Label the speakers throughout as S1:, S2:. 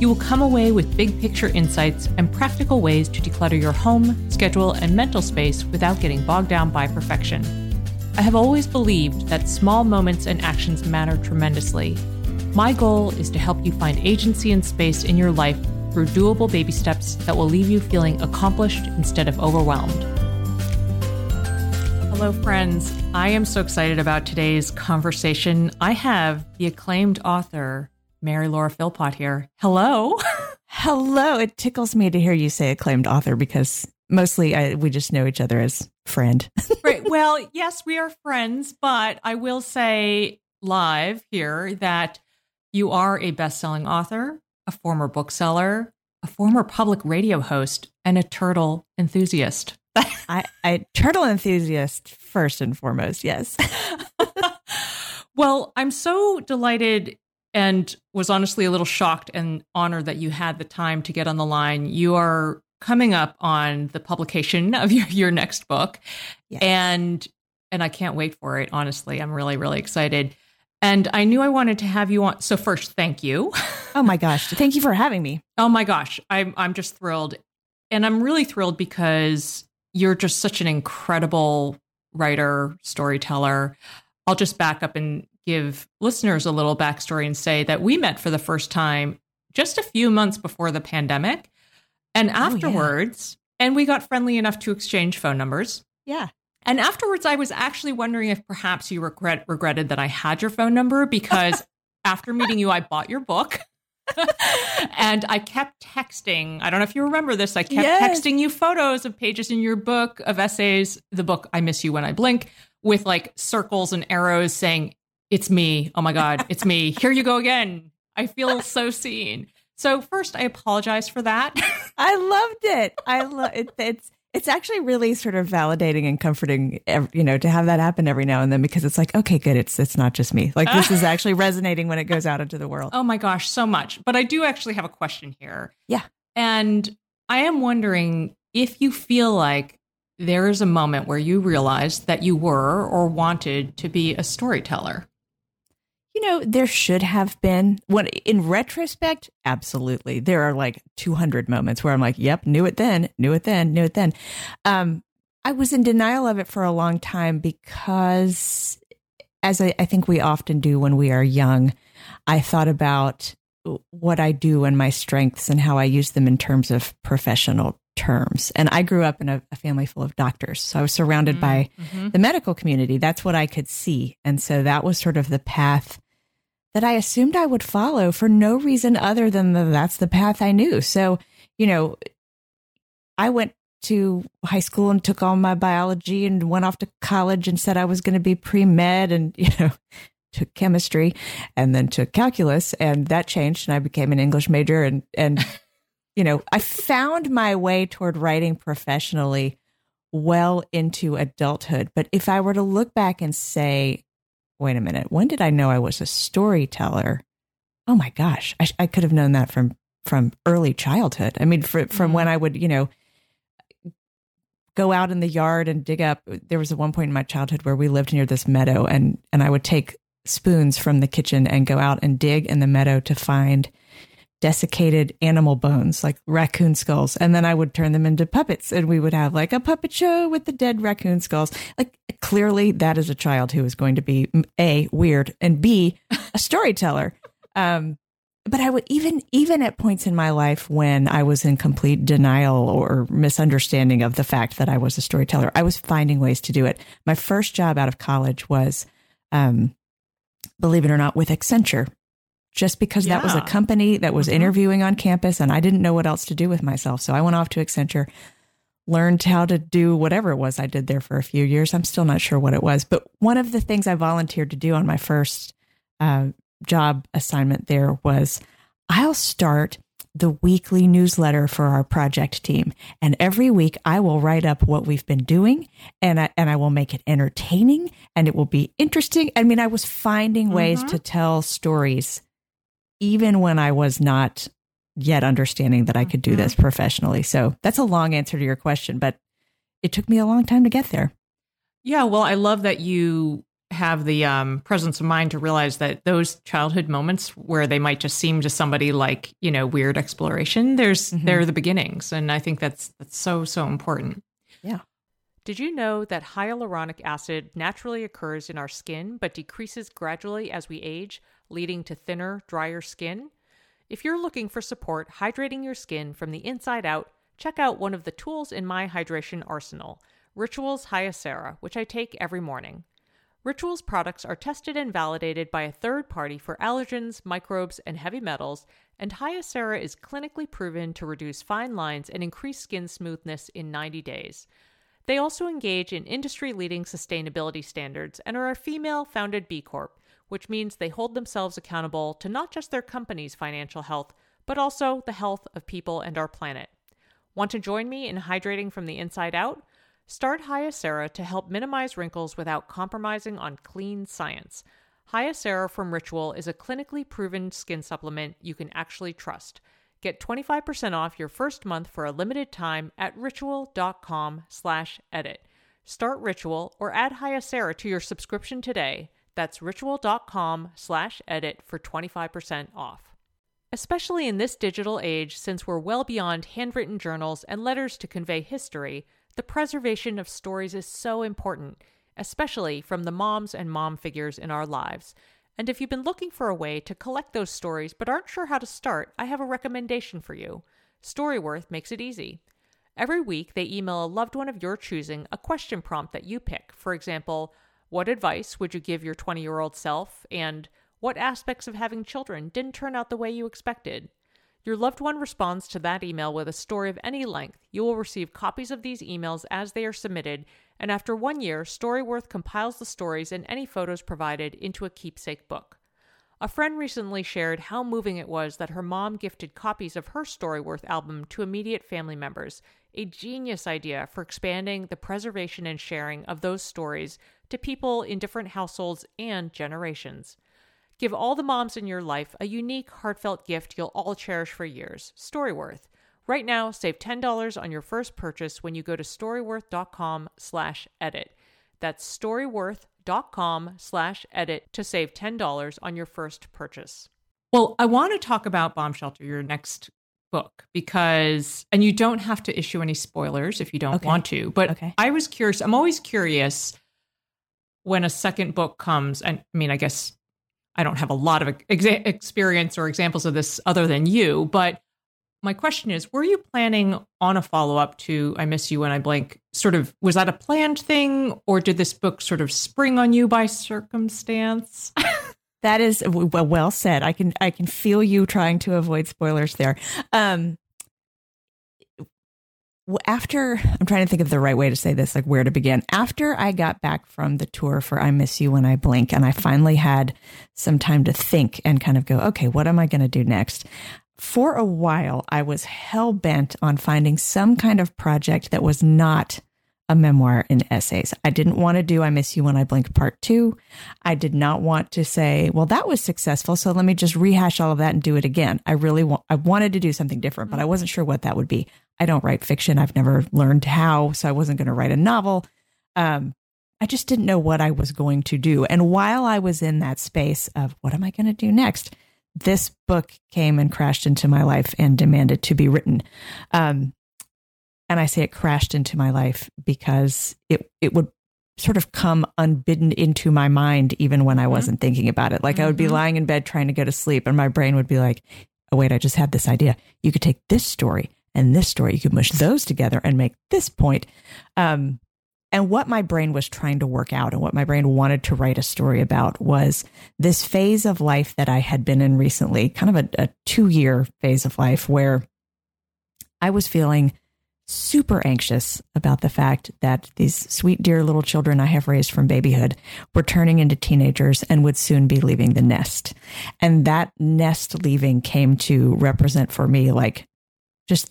S1: you will come away with big picture insights and practical ways to declutter your home, schedule, and mental space without getting bogged down by perfection. I have always believed that small moments and actions matter tremendously. My goal is to help you find agency and space in your life through doable baby steps that will leave you feeling accomplished instead of overwhelmed. Hello, friends. I am so excited about today's conversation. I have the acclaimed author, Mary Laura Philpott here. Hello.
S2: Hello. It tickles me to hear you say acclaimed author because mostly I, we just know each other as friend.
S1: right. Well, yes, we are friends, but I will say live here that you are a best selling author, a former bookseller, a former public radio host, and a turtle enthusiast.
S2: I, I turtle enthusiast first and foremost, yes.
S1: well, I'm so delighted and was honestly a little shocked and honored that you had the time to get on the line. You are coming up on the publication of your, your next book. Yes. And and I can't wait for it, honestly. I'm really, really excited. And I knew I wanted to have you on. So first, thank you.
S2: oh my gosh. Thank you for having me.
S1: Oh my gosh. I'm I'm just thrilled. And I'm really thrilled because you're just such an incredible writer, storyteller. I'll just back up and give listeners a little backstory and say that we met for the first time just a few months before the pandemic. And afterwards, oh, yeah. and we got friendly enough to exchange phone numbers.
S2: Yeah.
S1: And afterwards, I was actually wondering if perhaps you regret, regretted that I had your phone number because after meeting you, I bought your book. and I kept texting. I don't know if you remember this. I kept yes. texting you photos of pages in your book of essays, the book I Miss You When I Blink, with like circles and arrows saying, it's me. Oh my God, it's me. Here you go again. I feel so seen. So first, I apologize for that.
S2: I loved it. I love it. It's it's actually really sort of validating and comforting, you know, to have that happen every now and then because it's like, okay, good. It's it's not just me. Like this is actually resonating when it goes out into the world.
S1: Oh my gosh, so much. But I do actually have a question here.
S2: Yeah,
S1: and I am wondering if you feel like there is a moment where you realized that you were or wanted to be a storyteller
S2: you know, there should have been. When in retrospect, absolutely, there are like 200 moments where I'm like, "Yep, knew it then, knew it then, knew it then." Um, I was in denial of it for a long time because, as I, I think we often do when we are young, I thought about what I do and my strengths and how I use them in terms of professional terms. And I grew up in a, a family full of doctors. So I was surrounded mm-hmm. by mm-hmm. the medical community. That's what I could see. And so that was sort of the path that I assumed I would follow for no reason other than that's the path I knew. So, you know, I went to high school and took all my biology and went off to college and said I was going to be pre med and, you know, took chemistry and then took calculus and that changed and I became an English major and, and, you know, I found my way toward writing professionally well into adulthood. But if I were to look back and say, wait a minute, when did I know I was a storyteller? Oh my gosh, I, I could have known that from from early childhood. I mean, for, from mm-hmm. when I would, you know, go out in the yard and dig up. There was a one point in my childhood where we lived near this meadow, and and I would take spoons from the kitchen and go out and dig in the meadow to find desiccated animal bones, like raccoon skulls. And then I would turn them into puppets and we would have like a puppet show with the dead raccoon skulls. Like clearly that is a child who is going to be A, weird and B, a storyteller. Um, but I would even, even at points in my life when I was in complete denial or misunderstanding of the fact that I was a storyteller, I was finding ways to do it. My first job out of college was, um, believe it or not, with Accenture just because yeah. that was a company that was mm-hmm. interviewing on campus and I didn't know what else to do with myself. So I went off to Accenture, learned how to do whatever it was I did there for a few years. I'm still not sure what it was, but one of the things I volunteered to do on my first uh, job assignment there was I'll start the weekly newsletter for our project team. And every week I will write up what we've been doing and I, and I will make it entertaining and it will be interesting. I mean, I was finding ways mm-hmm. to tell stories even when I was not yet understanding that I could do this mm-hmm. professionally. So that's a long answer to your question, but it took me a long time to get there.
S1: Yeah, well, I love that you have the um, presence of mind to realize that those childhood moments where they might just seem to somebody like you know weird exploration, there's mm-hmm. they're the beginnings, and I think that's that's so so important.
S2: Yeah.
S1: Did you know that hyaluronic acid naturally occurs in our skin but decreases gradually as we age? Leading to thinner, drier skin? If you're looking for support hydrating your skin from the inside out, check out one of the tools in my hydration arsenal, Rituals Hyacera, which I take every morning. Rituals products are tested and validated by a third party for allergens, microbes, and heavy metals, and Hyacera is clinically proven to reduce fine lines and increase skin smoothness in 90 days. They also engage in industry leading sustainability standards and are a female founded B Corp, which means they hold themselves accountable to not just their company's financial health, but also the health of people and our planet. Want to join me in hydrating from the inside out? Start Hyacera to help minimize wrinkles without compromising on clean science. Hyacera from Ritual is a clinically proven skin supplement you can actually trust. Get 25% off your first month for a limited time at ritual.com/edit. Start Ritual or add Hyacera to your subscription today. That's ritual.com slash edit for 25% off. Especially in this digital age, since we're well beyond handwritten journals and letters to convey history, the preservation of stories is so important, especially from the moms and mom figures in our lives. And if you've been looking for a way to collect those stories but aren't sure how to start, I have a recommendation for you. Storyworth makes it easy. Every week, they email a loved one of your choosing a question prompt that you pick. For example, what advice would you give your 20 year old self? And what aspects of having children didn't turn out the way you expected? Your loved one responds to that email with a story of any length. You will receive copies of these emails as they are submitted, and after one year, Storyworth compiles the stories and any photos provided into a keepsake book. A friend recently shared how moving it was that her mom gifted copies of her Storyworth album to immediate family members, a genius idea for expanding the preservation and sharing of those stories to people in different households and generations. Give all the moms in your life a unique, heartfelt gift you'll all cherish for years Storyworth. Right now, save $10 on your first purchase when you go to storyworth.com slash edit. That's storyworth.com slash edit to save $10 on your first purchase. Well, I want to talk about Bomb Shelter, your next book, because, and you don't have to issue any spoilers if you don't okay. want to, but okay. I was curious. I'm always curious when a second book comes, and I mean, I guess I don't have a lot of ex- experience or examples of this other than you, but my question is were you planning on a follow-up to i miss you when i Blink? sort of was that a planned thing or did this book sort of spring on you by circumstance?
S2: That is well, well said. I can i can feel you trying to avoid spoilers there. Um after I'm trying to think of the right way to say this, like where to begin. After I got back from the tour for I Miss You When I Blink, and I finally had some time to think and kind of go, okay, what am I going to do next? For a while, I was hell bent on finding some kind of project that was not a memoir in essays. I didn't want to do I Miss You When I Blink Part Two. I did not want to say, well, that was successful. So let me just rehash all of that and do it again. I really want, I wanted to do something different, but I wasn't sure what that would be. I don't write fiction. I've never learned how. So I wasn't going to write a novel. Um, I just didn't know what I was going to do. And while I was in that space of what am I going to do next, this book came and crashed into my life and demanded to be written. Um, and I say it crashed into my life because it it would sort of come unbidden into my mind even when I mm-hmm. wasn't thinking about it. Like mm-hmm. I would be mm-hmm. lying in bed trying to go to sleep and my brain would be like, "Oh wait, I just had this idea. You could take this story and this story. You could mush those together and make this point." Um, and what my brain was trying to work out and what my brain wanted to write a story about was this phase of life that I had been in recently, kind of a, a two year phase of life where I was feeling super anxious about the fact that these sweet, dear little children I have raised from babyhood were turning into teenagers and would soon be leaving the nest. And that nest leaving came to represent for me like just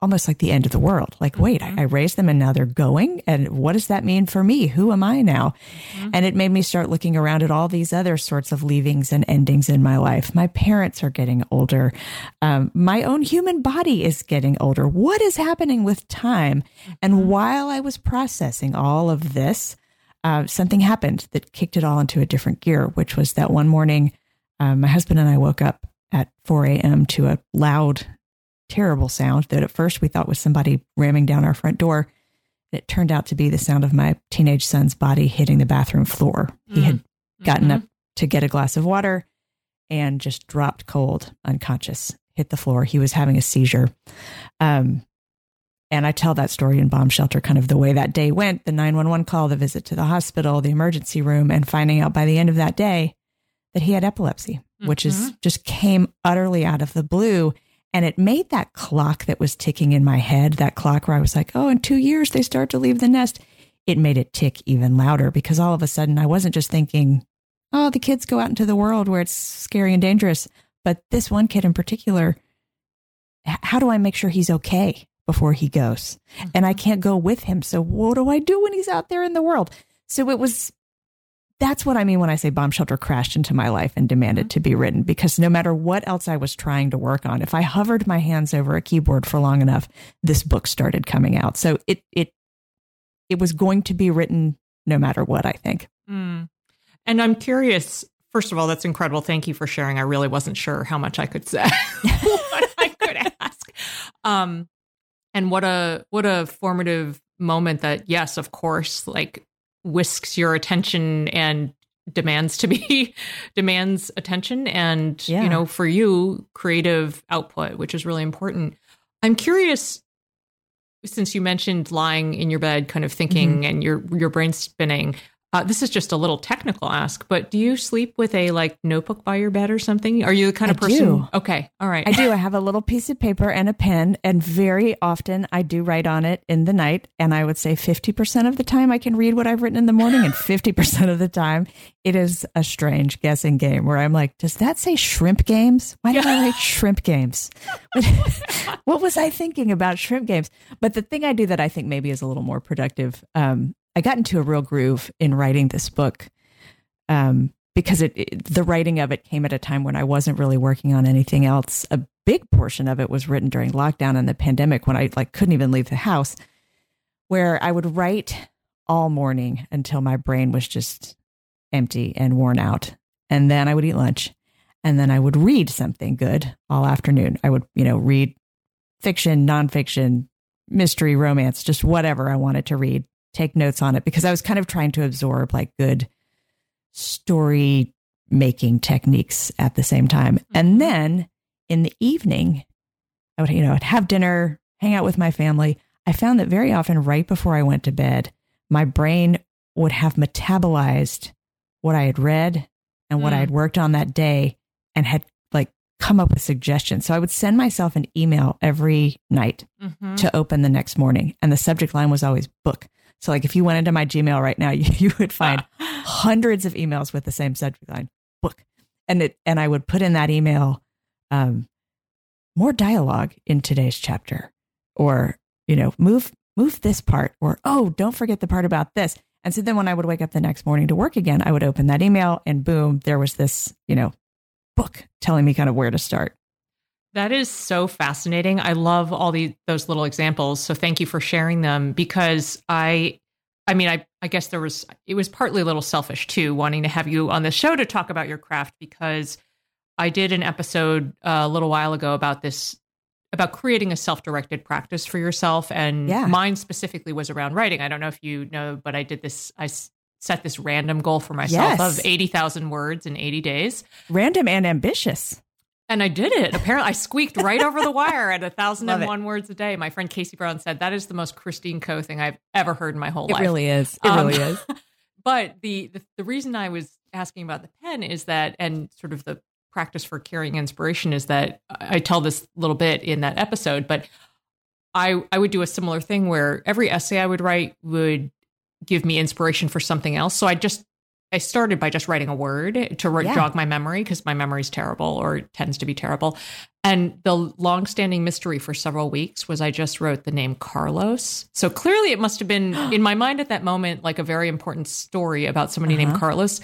S2: almost like the end of the world. Like, mm-hmm. wait, I, I, raised them and now they're going. And what does that mean for me? Who am I now? Mm-hmm. And it made me start looking around at all these other sorts of leavings and endings in my life. My parents are getting older. Um, my own human body is getting older. What is happening with time? Mm-hmm. And while I was processing all of this, uh, something happened that kicked it all into a different gear, which was that one morning, um, my husband and I woke up at 4 a.m. to a loud terrible sound that at first we thought was somebody ramming down our front door. It turned out to be the sound of my teenage son's body hitting the bathroom floor. Mm. He had gotten mm-hmm. up to get a glass of water and just dropped cold, unconscious, hit the floor. He was having a seizure. Um, and I tell that story in Bomb Shelter, kind of the way that day went the 911 call, the visit to the hospital, the emergency room, and finding out by the end of that day that he had epilepsy, mm-hmm. which is mm-hmm. just came utterly out of the blue. And it made that clock that was ticking in my head, that clock where I was like, oh, in two years they start to leave the nest. It made it tick even louder because all of a sudden I wasn't just thinking, oh, the kids go out into the world where it's scary and dangerous. But this one kid in particular, how do I make sure he's okay before he goes? Mm-hmm. And I mm-hmm. can't go with him. So what do I do when he's out there in the world? So it was that's what I mean when I say bomb shelter crashed into my life and demanded mm-hmm. to be written because no matter what else I was trying to work on, if I hovered my hands over a keyboard for long enough, this book started coming out. So it it it was going to be written no matter what, I think.
S1: Mm. And I'm curious, first of all, that's incredible. Thank you for sharing. I really wasn't sure how much I could say, what I could ask. Um, and what a what a formative moment that yes, of course, like whisks your attention and demands to be demands attention and yeah. you know for you creative output which is really important i'm curious since you mentioned lying in your bed kind of thinking mm-hmm. and your your brain spinning uh, this is just a little technical ask, but do you sleep with a like notebook by your bed or something? Are you the kind of
S2: I
S1: person?
S2: Do.
S1: Okay, all right.
S2: I do. I have a little piece of paper and a pen, and very often I do write on it in the night. And I would say fifty percent of the time I can read what I've written in the morning, and fifty percent of the time it is a strange guessing game where I'm like, does that say shrimp games? Why did I write shrimp games? what was I thinking about shrimp games? But the thing I do that I think maybe is a little more productive um, I got into a real groove in writing this book um, because it, it, the writing of it came at a time when I wasn't really working on anything else. A big portion of it was written during lockdown and the pandemic when I like couldn't even leave the house, where I would write all morning until my brain was just empty and worn out, and then I would eat lunch, and then I would read something good all afternoon. I would you know read fiction, nonfiction, mystery, romance, just whatever I wanted to read take notes on it because I was kind of trying to absorb like good story making techniques at the same time. Mm-hmm. And then in the evening, I would, you know, I'd have dinner, hang out with my family. I found that very often right before I went to bed, my brain would have metabolized what I had read and what mm. I had worked on that day and had like come up with suggestions. So I would send myself an email every night mm-hmm. to open the next morning. And the subject line was always book. So like if you went into my Gmail right now, you, you would find hundreds of emails with the same subject line, book. And it and I would put in that email um, more dialogue in today's chapter or you know, move move this part, or oh, don't forget the part about this. And so then when I would wake up the next morning to work again, I would open that email and boom, there was this, you know, book telling me kind of where to start.
S1: That is so fascinating. I love all the those little examples. So thank you for sharing them because I I mean I I guess there was it was partly a little selfish too wanting to have you on the show to talk about your craft because I did an episode uh, a little while ago about this about creating a self-directed practice for yourself and
S2: Yeah.
S1: mine specifically was around writing. I don't know if you know but I did this I set this random goal for myself
S2: Yes.
S1: of 80,000 words in 80 days.
S2: Random and ambitious.
S1: And I did it. Apparently, I squeaked right over the wire at a thousand and one words a day. My friend Casey Brown said that is the most Christine Koh thing I've ever heard in my whole
S2: It
S1: life.
S2: It really is. It
S1: Um,
S2: really is.
S1: But the, the the reason I was asking about the pen is that, and sort of the practice for carrying inspiration is that I tell this little bit in that episode, but I I would do a similar thing where every essay I would write would give me inspiration for something else. So I just I started by just writing a word to ro-
S2: Yeah.
S1: jog my memory because my memory is terrible or tends to be terrible. And the long-standing mystery for several weeks was I just wrote the name Carlos. So clearly it must have been in my mind at that moment like a very important story about somebody named
S2: Uh-huh.
S1: Carlos.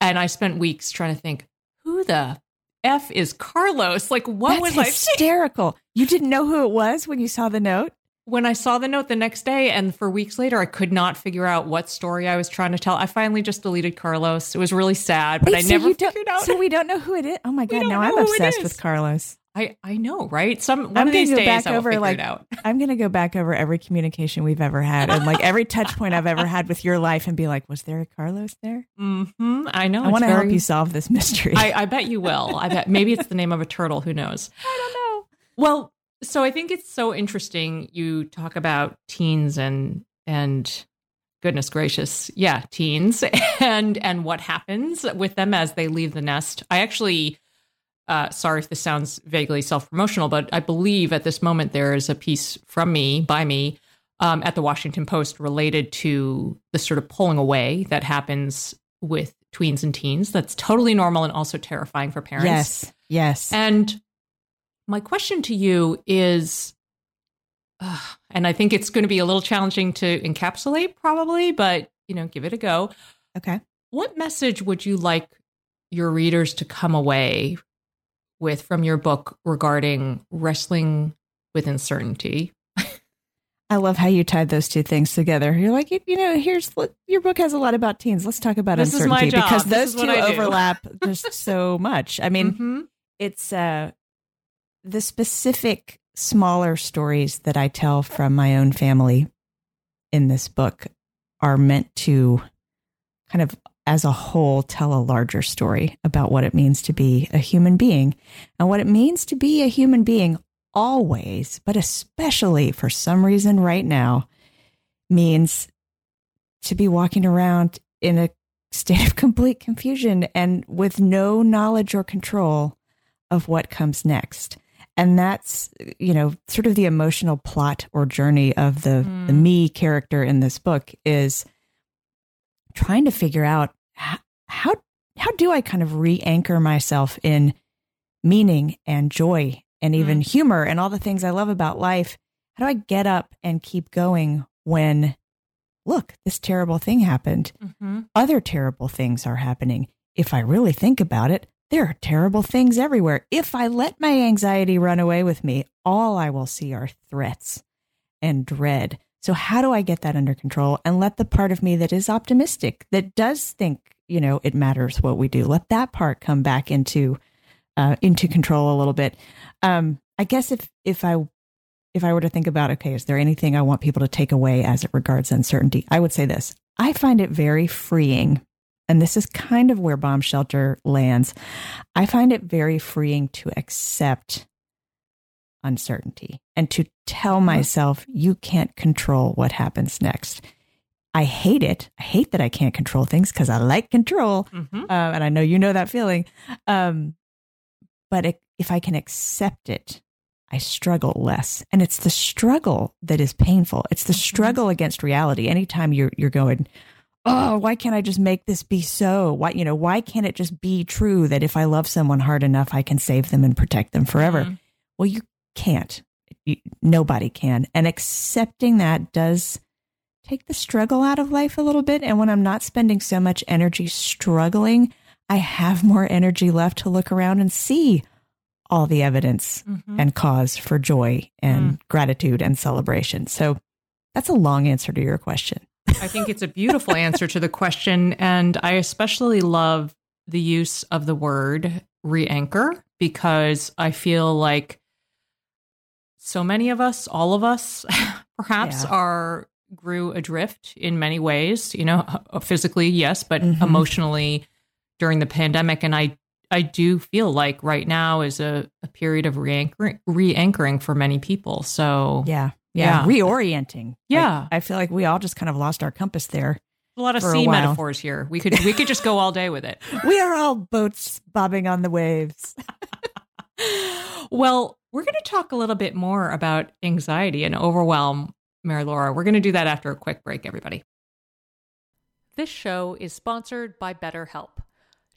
S1: And I spent weeks trying to think who the F is Carlos? Like what
S2: That's
S1: was I
S2: hysterical. You didn't know who it was when you saw the note?
S1: When I saw the note the next day and for weeks later, I could not figure out what story I was trying to tell. I finally just deleted Carlos. It was really sad, but
S2: Wait,
S1: I
S2: so
S1: never figured out.
S2: So we don't know who it is. Oh my god! Now I'm
S1: know who it
S2: obsessed with Carlos.
S1: I, I know, right? Some one
S2: I'm
S1: of these
S2: go
S1: days
S2: back
S1: I
S2: over,
S1: figure
S2: like-
S1: it out.
S2: I'm gonna go back over every communication we've ever had and like every touch point I've ever had with your life and be like, was there a Carlos there?
S1: hmm I know.
S2: I want to help you solve this mystery.
S1: I, I bet you will. I bet maybe it's the name of a turtle. Who knows?
S2: I don't know.
S1: Well, so I think it's so interesting. You talk about teens and and goodness gracious, yeah, teens and and what happens with them as they leave the nest. I actually, uh, sorry if this sounds vaguely self promotional, but I believe at this moment there is a piece from me by me um, at the Washington Post related to the sort of pulling away that happens with tweens and teens. That's totally normal and also terrifying for parents.
S2: Yes. Yes.
S1: And my question to you is, uh, and I think it's going to be a little challenging to encapsulate, probably, but you know, give it a go.
S2: okay.
S1: What message would you like your readers to come away with from your book regarding wrestling with uncertainty?
S2: I love how you tied those two things together. You're like, you, you know, here's your book has a lot about teens. Let's talk about
S1: This
S2: uncertainty because
S1: This
S2: those two
S1: what I do.
S2: overlap just so much. I mean,
S1: Mhm.
S2: it's uh the specific smaller stories that I tell from my own family in this book are meant to kind of as a whole tell a larger story about what it means to be a human being and what it means to be a human being always but especially for some reason right now means to be walking around in a state of complete confusion and with no knowledge or control of what comes next. And that's, you know, sort of the emotional plot or journey of the, the
S1: Mm.
S2: me character in this book is trying to figure out how, how, how do I kind of re anchor myself in meaning and joy and even humor and all the things I love about life? How do I get up and keep going when, look, this terrible thing happened?
S1: Mhm.
S2: other terrible things are happening. If I really think about it, there are terrible things everywhere. If I let my anxiety run away with me, all I will see are threats and dread. So, how do I get that under control and let the part of me that is optimistic, that does think, you know, it matters what we do, let that part come back into uh, into control a little bit. Um, I guess if if I if I were to think about, okay, is there anything I want people to take away as it regards uncertainty? I would say this. I find it very freeing. And this is kind of where Bomb Shelter lands. I find it very freeing to accept uncertainty and to tell myself, you can't control what happens next. I hate it. I hate that I can't control things because I like control.
S1: Mhm.
S2: Uh, and I know you know that feeling. Um, but it, if I can accept it, I struggle less. And it's the struggle that is painful. It's the struggle against reality. Anytime you're you're going, oh, why can't I just make this be so? Why you know why can't it just be true that if I love someone hard enough, I can save them and protect them forever?
S1: Mhm.
S2: Well, you can't. It nobody can. And accepting that does take the struggle out of life a little bit. And when I'm not spending so much energy struggling, I have more energy left to look around and see all the evidence mm-hmm. and cause for joy and mm. gratitude and celebration. So that's a long answer to your question.
S1: I think it's a beautiful answer to the question. And I especially love the use of the word re anchor because I feel like so many of us, all of us, perhaps, yeah. are grew adrift in many ways, you know, physically, yes, but mm-hmm. emotionally during the pandemic. And I, I do feel like right now is a, a period of re-anchoring, re-anchoring for many people. So
S2: yeah, yeah, yeah. reorienting.
S1: Yeah.
S2: Like, I feel like we all just kind of lost our compass there.
S1: A lot of sea metaphors here. We could we could just go all day with it.
S2: we are all boats bobbing on the waves.
S1: well, we're going to talk a little bit more about anxiety and overwhelm Mary Laura. We're going to do that after a quick break, everybody. This show is sponsored by BetterHelp.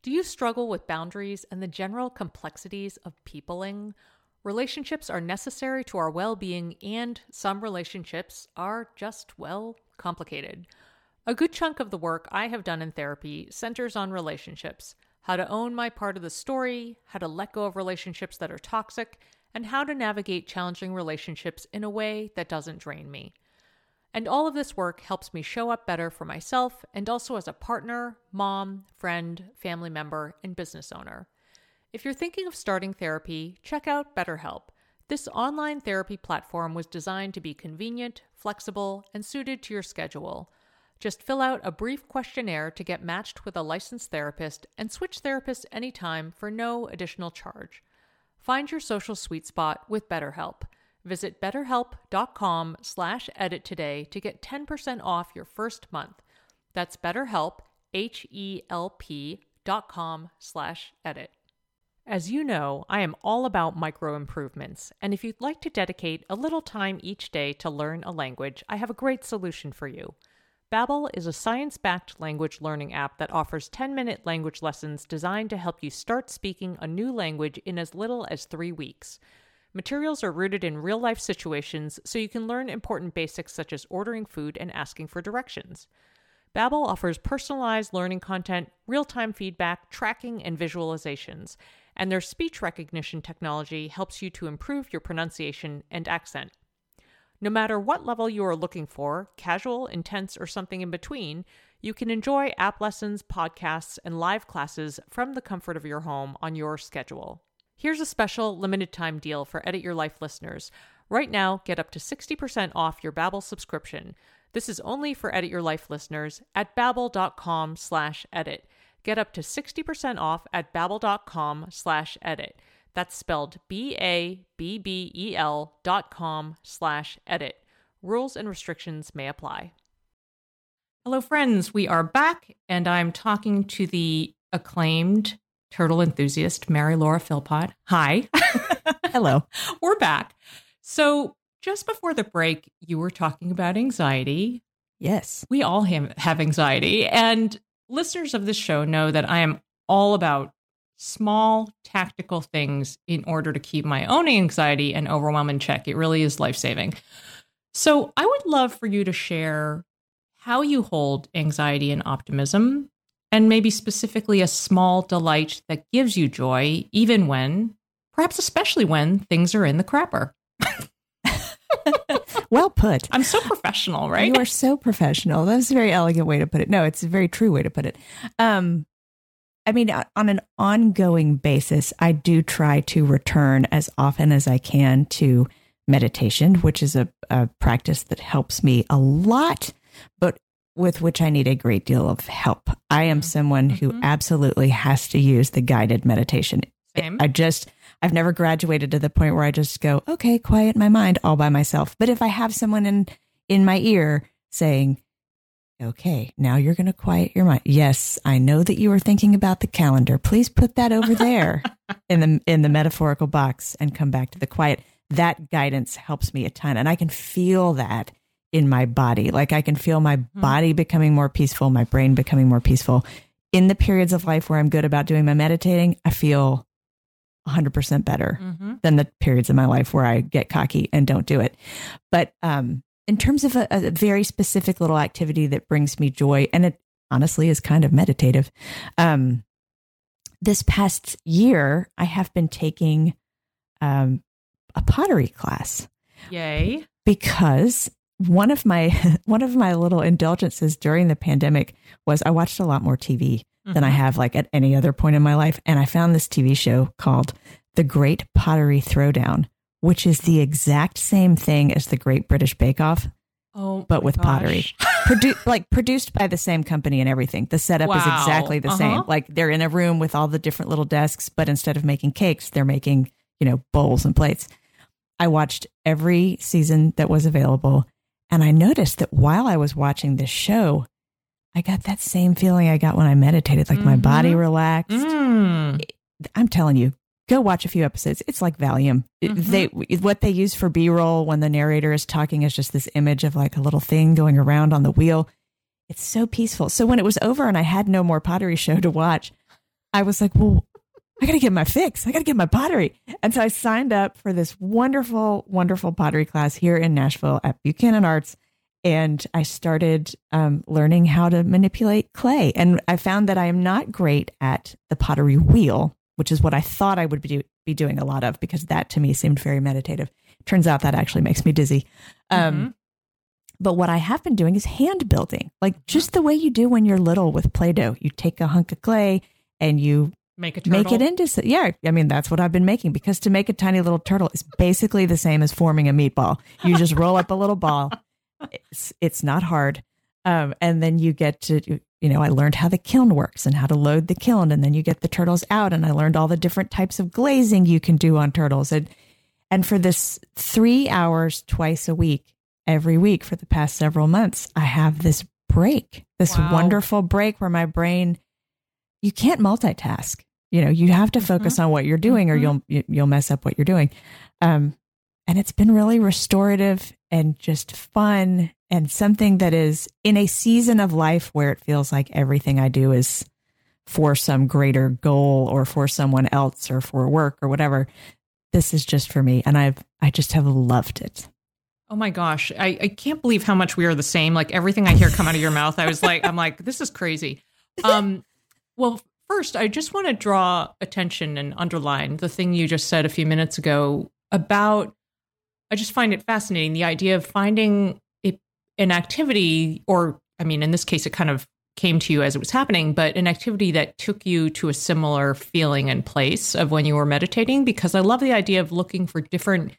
S1: Do you struggle with boundaries and the general complexities of peopling? Relationships are necessary to our well being, and some relationships are just, well, complicated. A good chunk of the work I have done in therapy centers on relationships how to own my part of the story, how to let go of relationships that are toxic, and how to navigate challenging relationships in a way that doesn't drain me. And all of this work helps me show up better for myself and also as a partner, mom, friend, family member, and business owner. If you're thinking of starting therapy, check out BetterHelp. This online therapy platform was designed to be convenient, flexible, and suited to your schedule. Just fill out a brief questionnaire to get matched with a licensed therapist and switch therapists anytime for no additional charge. Find your social sweet spot with BetterHelp. Visit betterhelp.com slash edit today to get 10% off your first month. That's betterhelp, H-E-L-P dot com slash edit. As you know, I am all about micro improvements, and if you'd like to dedicate a little time each day to learn a language, I have a great solution for you. Babbel is a science-backed language learning app that offers 10-minute language lessons designed to help you start speaking a new language in as little as 3 weeks. Materials are rooted in real-life situations so you can learn important basics such as ordering food and asking for directions. Babbel offers personalized learning content, real-time feedback, tracking, and visualizations, and their speech recognition technology helps you to improve your pronunciation and accent. No matter what level you are looking for, casual, intense, or something in between, you can enjoy app lessons, podcasts, and live classes from the comfort of your home on your schedule. Here's a special limited time deal for Edit Your Life listeners. Right now, get up to 60% off your Babbel subscription. This is only for Edit Your Life listeners at babbel.com slash edit. Get up to 60% off at babbel.com slash edit. That's spelled B-A-B-B-E-L dot com slash edit. Rules and restrictions may apply. Hello, friends. We are back, and I'm talking to the acclaimed turtle enthusiast, Mary Laura Philpott. Hi.
S2: Hello.
S1: We're back. So, just before the break, you were talking about anxiety.
S2: Yes.
S1: We all have anxiety. And listeners of this show know that I am all about small tactical things in order to keep my own anxiety and overwhelm in check. It really is life saving. So, I would love for you to share how you hold anxiety and optimism, and maybe specifically a small delight that gives you joy, even when, perhaps especially when, things are in the crapper.
S2: well put.
S1: I'm so professional, right?
S2: You are so professional. That's a very elegant way to put it. No, it's a very true way to put it. Um, I mean, on an ongoing basis, I do try to return as often as I can to meditation, which is a, a practice that helps me a lot, but with which I need a great deal of help. I am someone who mm-hmm. absolutely has to use the guided meditation.
S1: Same.
S2: I just, I've never graduated to the point where I just go, okay, quiet my mind all by myself. But if I have someone in, in my ear saying, Okay, now you're going to quiet your mind. Yes, I know that you are thinking about the calendar. Please put that over there in the in the metaphorical box and come back to the quiet. That guidance helps me a ton and I can feel that in my body. Like I can feel my mm-hmm. body becoming more peaceful, my brain becoming more peaceful. In the periods of life where I'm good about doing my meditating, I feel 100% better mm-hmm. than the periods of my life where I get cocky and don't do it. But um, in terms of a, a, very specific little activity that brings me joy, and it honestly is kind of meditative. Um, this past year, I have been taking um, a pottery class.
S1: Yay!
S2: Because one of my one of my little indulgences during the pandemic was I watched a lot more TV mm-hmm. than I mm-hmm. have like at any other point in my life, and I found this TV show called The Great Pottery Throwdown, which is the exact same thing as the Great British Bake Off.
S1: Oh,
S2: but with gosh. pottery, Produ- like produced by the same company and everything. The setup wow. is exactly the uh-huh. same. Like they're in a room with all the different little desks, but instead of making cakes, they're making you know bowls and plates. I watched every season that was available, and I noticed that while I was watching this show, I got that same feeling I got when I meditated. Like mm-hmm. my body relaxed. Mm. I'm telling you, go watch a few episodes. It's like Valium. Mm-hmm. They what they use for B roll when the narrator is talking is just this image of like a little thing going around on the wheel. It's so peaceful. So when it was over and I had no more pottery show to watch, I was like, well, I got to get my fix. I got to get my pottery. And so I signed up for this wonderful, wonderful pottery class here in Nashville at Buchanan Arts. And I started um, learning how to manipulate clay. And I found that I am not great at the pottery wheel which is what I thought I would be, do, be doing a lot of because that to me seemed very meditative. Turns out that actually makes me dizzy. Um, mm-hmm. But what I have been doing is hand building, like mm-hmm. just the way you do when you're little with Play Doh. You take a hunk of clay and you
S1: make, a
S2: make it into, yeah, I mean, that's what I've been making because to make a tiny little turtle is basically the same as forming a meatball. You just roll up a little ball. It's, it's not hard. Um, and then you get to you know, I learned how the kiln works and how to load the kiln, and then you get the turtles out, and I learned all the different types of glazing you can do on turtles, and and for this three hours twice a week, every week for the past several months, I have this break, this wow. wonderful break where my brain, you can't multitask. You know, you have to focus mm-hmm. on what you're doing, mm-hmm. or you'll you'll mess up what you're doing. Um, and it's been really restorative and just fun and something that is in a season of life where it feels like everything I do is for some greater goal or for someone else or for work or whatever. This is just for me. And I've, I just have loved it.
S1: Oh my gosh. I, I can't believe how much we are the same. Like everything I hear come out of your mouth, I was like, I'm like, this is crazy. Um, well, first, I just want to draw attention and underline the thing you just said a few minutes ago about I just find it fascinating the idea of finding a, an activity, or I mean, in this case, it kind of came to you as it was happening, but an activity that took you to a similar feeling and place of when you were meditating. Because I love the idea of looking for different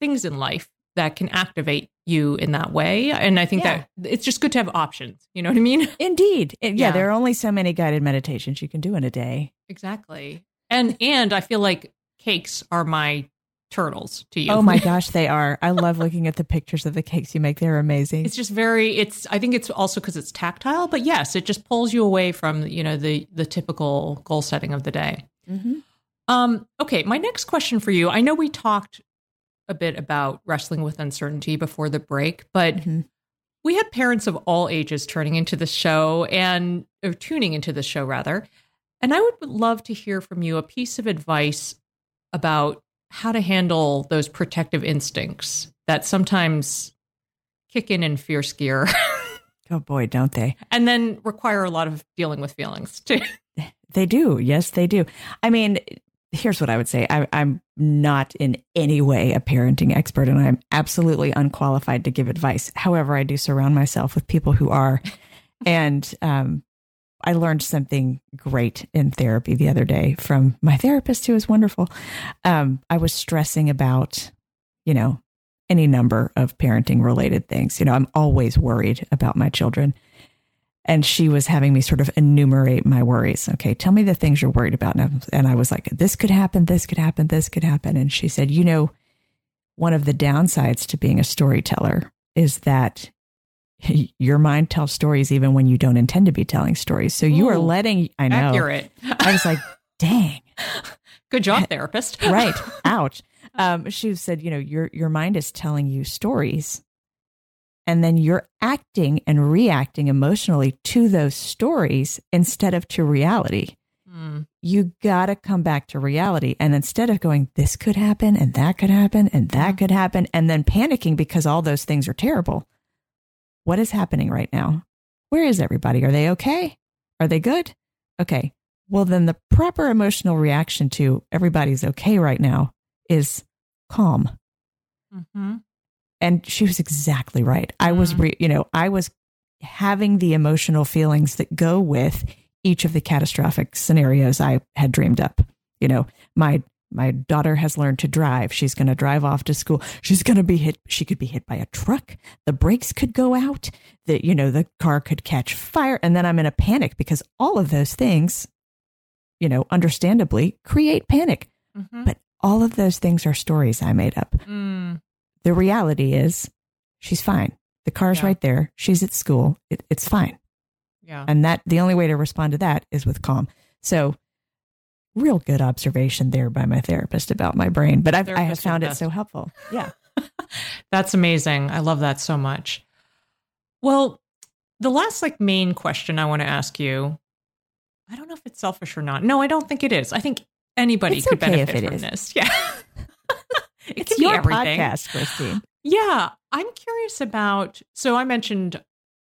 S1: things in life that can activate you in that way. And I think yeah. that it's just good to have options. You know what I mean?
S2: Indeed. Yeah, yeah, there are only so many guided meditations you can do in a day.
S1: Exactly. And and I feel like cakes are my turtles to you.
S2: Oh my gosh, they are. I love looking at the pictures of the cakes you make. They're amazing.
S1: It's just very it's I think it's also cuz it's tactile, but yes, it just pulls you away from, you know, the the typical goal setting of the day. Mm-hmm. Um okay, my next question for you. I know we talked a bit about wrestling with uncertainty before the break, but mm-hmm. we had parents of all ages turning into the show and or tuning into the show rather. And I would love to hear from you a piece of advice about how to handle those protective instincts that sometimes kick in in fierce gear.
S2: oh boy, don't they?
S1: And then require a lot of dealing with feelings too.
S2: They do. Yes, they do. I mean, here's what I would say I, am not in any way a parenting expert, and I'm absolutely unqualified to give advice. However, I do surround myself with people who are. and um, I learned something great in therapy the other day from my therapist, who is wonderful. Um, I was stressing about, you know, any number of parenting related things. You know, I'm always worried about my children. And she was having me sort of enumerate my worries. Okay, tell me the things you're worried about. And I was like, this could happen, this could happen, this could happen. And she said, you know, one of the downsides to being a storyteller is that your mind tells stories even when you don't intend to be telling stories. So you are letting, I know.
S1: Accurate.
S2: I was like, dang.
S1: Good job, therapist.
S2: right. Ouch. Um, she said, you know, your, your mind is telling you stories and then you're acting and reacting emotionally to those stories instead of to reality. Mm. You got to come back to reality. And instead of going, this could happen and that could happen and that could happen, and then panicking because all those things are terrible, what is happening right now? Where is everybody? Are they okay? Are they good? Okay. Well, then the proper emotional reaction to everybody's okay right now is calm.
S1: Mm-hmm.
S2: And she was exactly right. I was, re- you know, I was having the emotional feelings that go with each of the catastrophic scenarios I had dreamed up. You know, my my daughter has learned to drive. She's going to drive off to school. She's going to be hit. She could be hit by a truck. The brakes could go out. The you know the car could catch fire, and then I'm in a panic because all of those things, you know, understandably create panic.
S1: Mm-hmm.
S2: But all of those things are stories I made up.
S1: Mm.
S2: The reality is, she's fine. The car's
S1: Yeah.
S2: right there. She's at school. It, it's fine.
S1: Yeah.
S2: And that the only way to respond to that is with calm. So, real good observation there by my therapist about my brain. But I've, I have found it so helpful. Yeah.
S1: That's amazing. I love that so much. Well, the last like main question I want to ask you, I don't know if it's selfish or not. No, I don't think it is. I think anybody
S2: It's
S1: could
S2: okay
S1: benefit
S2: it
S1: from
S2: is.
S1: this. Yeah. it
S2: It's
S1: could be
S2: your
S1: everything.
S2: podcast, Christine.
S1: Yeah, I'm curious about. So I mentioned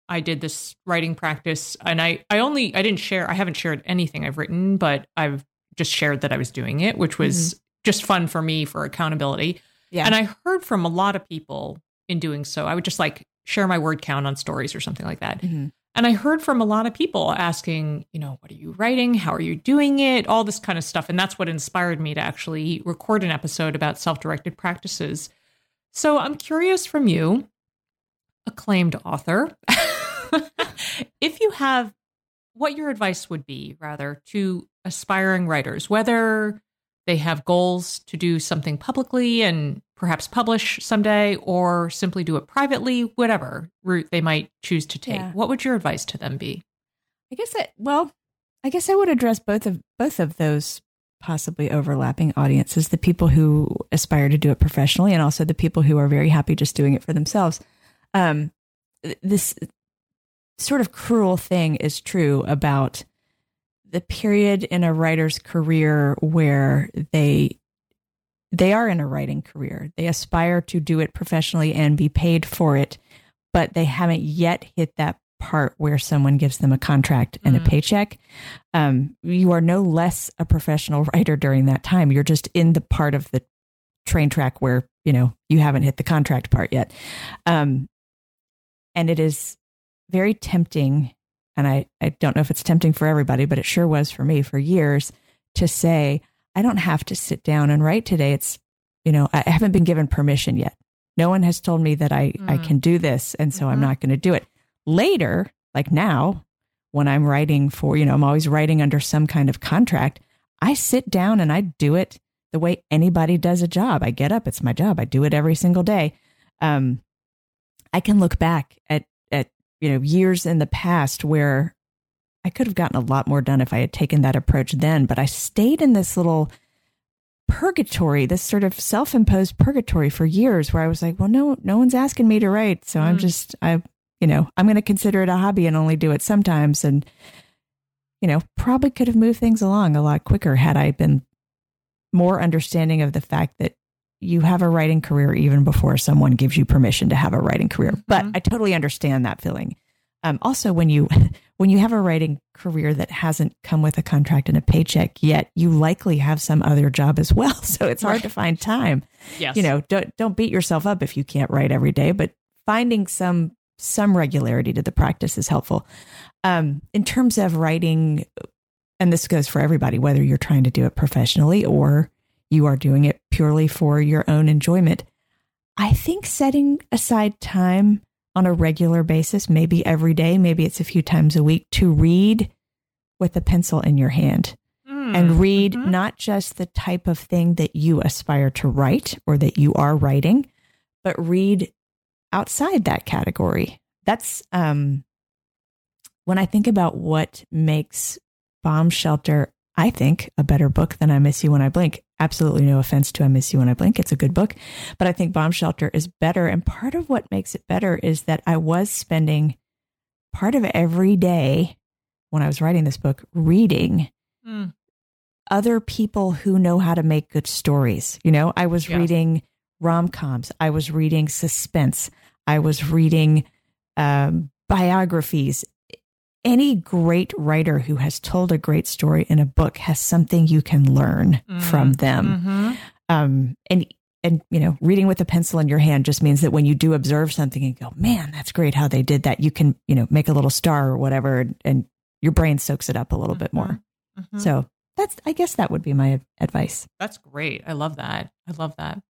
S1: I did this writing practice, and I I only I didn't share. I haven't shared anything I've written, but I've just shared that I was doing it, which was just fun for me for accountability.
S2: Yeah.
S1: And I heard from a lot of people in doing so. I would just like share my word count on stories or something like that.
S2: Mhm.
S1: And I heard from a lot of people asking, you know, what are you writing? How are you doing it? All this kind of stuff. And that's what inspired me to actually record an episode about self directed practices. So I'm curious from you, acclaimed author, if you have what your advice would be, rather, to aspiring writers, whether they have goals to do something publicly and perhaps publish someday or simply do it privately, whatever route they might choose to take.
S2: Yeah.
S1: What would your advice to them be?
S2: I guess that well, I guess I would address both of both of those possibly overlapping audiences, the people who aspire to do it professionally and also the people who are very happy just doing it for themselves. Um this sort of cruel thing is true about the period in a writer's career where they they are in a writing career. They aspire to do it professionally and be paid for it, but they haven't yet hit that part where someone gives them a contract and
S1: Mm.
S2: a paycheck. Um, you are no less a professional writer during that time. You're just in the part of the train track where you know you haven't hit the contract part yet, um, and it is very tempting. And I, I don't know if it's tempting for everybody, but it sure was for me for years to say, I don't have to sit down and write today. It's, you know, I haven't been given permission yet. No one has told me that I, I
S1: Mm.
S2: can do this. And so I'm
S1: Mhm.
S2: not going to do it. Later, like now, when I'm writing for, you know, I'm always writing under some kind of contract, I sit down and I do it the way anybody does a job. I get up, it's my job. I do it every single day. Um, I can look back at, you know, years in the past where I could have gotten a lot more done if I had taken that approach then, but I stayed in this little purgatory, this sort of self-imposed purgatory for years where I was like, well, no, no one's asking me to write. So I'm
S1: Mm.
S2: just, I, you know, I'm going to consider it a hobby and only do it sometimes. And, you know, probably could have moved things along a lot quicker had I been more understanding of the fact that you have a writing career even before someone gives you permission to have a writing career. But
S1: Mhm.
S2: I totally understand that feeling. Um, also, when you when you have a writing career that hasn't come with a contract and a paycheck yet, you likely have some other job as well. So it's hard to find time.
S1: Yes.
S2: You know, don't don't beat yourself up if you can't write every day, but finding some some regularity to the practice is helpful. Um, in terms of writing, and this goes for everybody, whether you're trying to do it professionally or you are doing it purely for your own enjoyment. I think setting aside time on a regular basis, maybe every day, maybe it's a few times a week, to read with a pencil in your hand
S1: Mm.
S2: and read
S1: Mhm.
S2: not just the type of thing that you aspire to write or that you are writing, but read outside that category. That's um, when I think about what makes Bomb Shelter, I think, a better book than I Miss You When I Blink. Absolutely no offense to I Miss You When I Blink. It's a good book. But I think Bomb Shelter is better. And part of what makes it better is that I was spending part of every day when I was writing this book reading
S1: Mm.
S2: other people who know how to make good stories. You know, I was
S1: Yes.
S2: reading rom coms, I was reading suspense, I was reading um, biographies. Any great writer who has told a great story in a book has something you can learn from them.
S1: Mhm.
S2: Um, and and you know, reading with a pencil in your hand just means that when you do observe something and go, "Man, that's great how they did that," you can you know make a little star or whatever, and, and your brain soaks it up a little bit more.
S1: Mhm.
S2: So that's I guess that would be my advice.
S1: That's great. I love that. I love that.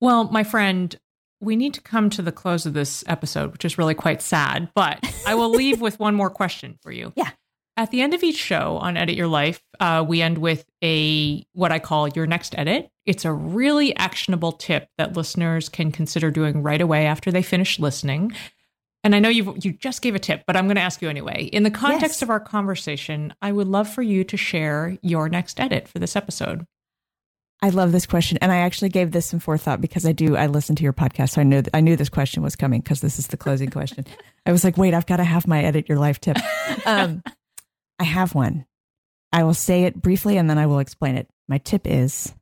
S1: Well, my friend, we need to come to the close of this episode, which is really quite sad, but I will leave with one more question for you.
S2: Yeah.
S1: At the end of each show on Edit Your Life, uh, we end with a what I call your next edit. It's a really actionable tip that listeners can consider doing right away after they finish listening. And I know you you just gave a tip, but I'm going to ask you anyway. In the context
S2: Yes.
S1: of our conversation, I would love for you to share your next edit for this episode.
S2: I love this question, and I actually gave this some forethought because I do. I listen to your podcast, so I know I knew this question was coming because this is the closing question. I was like, wait, I've got to have my edit your life tip. Um, I have one. I will say it briefly, and then I will explain it. My tip is,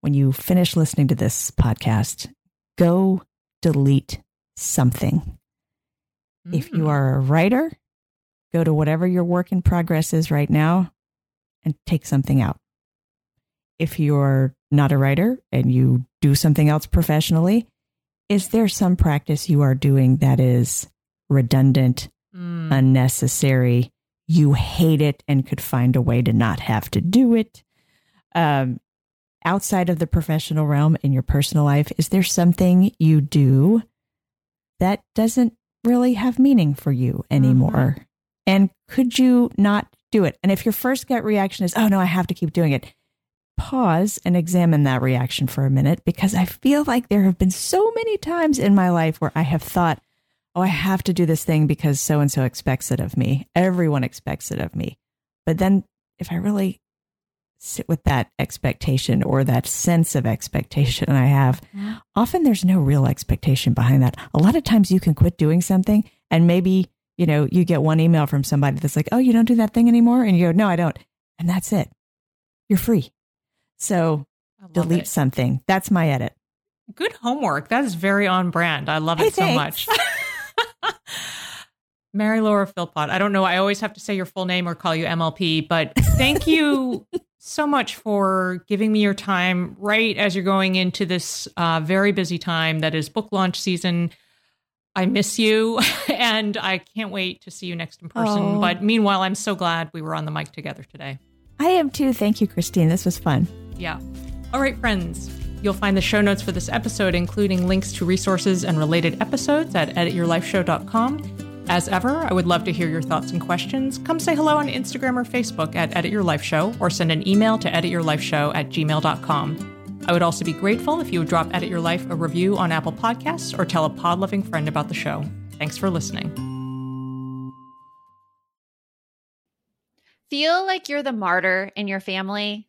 S2: when you finish listening to this podcast, go delete something. If you
S1: Mm.
S2: are a writer, go to whatever your work in progress is right now and take something out. If you're not a writer and you do something else professionally, is there some practice you are doing that is redundant,
S1: Mm.
S2: unnecessary? You hate it and could find a way to not have to do it. Um, outside of the professional realm in your personal life, is there something you do that doesn't really have meaning for you anymore? And could you not do it? And if your first gut reaction is, oh no, I have to keep doing it, pause and examine that reaction for a minute because I feel like there have been so many times in my life where I have thought, oh, I have to do this thing because so and so expects it of me. Everyone expects it of me. But then if I really sit with that expectation or that sense of expectation I have, often there's no real expectation behind that. A lot of times you can quit doing something and maybe, you know, you get one email from somebody that's like, oh, you don't do that thing anymore? And you go, no, I don't. And that's it. You're free. So delete
S1: it.
S2: something. That's my edit.
S1: Good homework. That is very on brand. I love
S2: Hey,
S1: it so
S2: thanks.
S1: much. Mary Laura Philpott. I don't know. I always have to say your full name or call you MLP, but thank you so much for giving me your time right as you're going into this uh, very busy time that is book launch season. I miss you and I can't wait to see you next in person.
S2: Oh.
S1: But meanwhile, I'm so glad we were on the mic together today.
S2: I am too. Thank you, Christine. This was fun.
S1: Yeah. All right, friends. You'll find the show notes for this episode, including links to resources and related episodes at edityourlifeshow.com. As ever, I would love to hear your thoughts and questions. Come say hello on Instagram or Facebook at Edit Your Life Show or send an email to edityourlifeshow at gmail.com. I would also be grateful if you would drop Edit Your Life a review on Apple Podcasts or tell a pod loving friend about the show. Thanks for listening.
S3: Feel like you're the martyr in your family?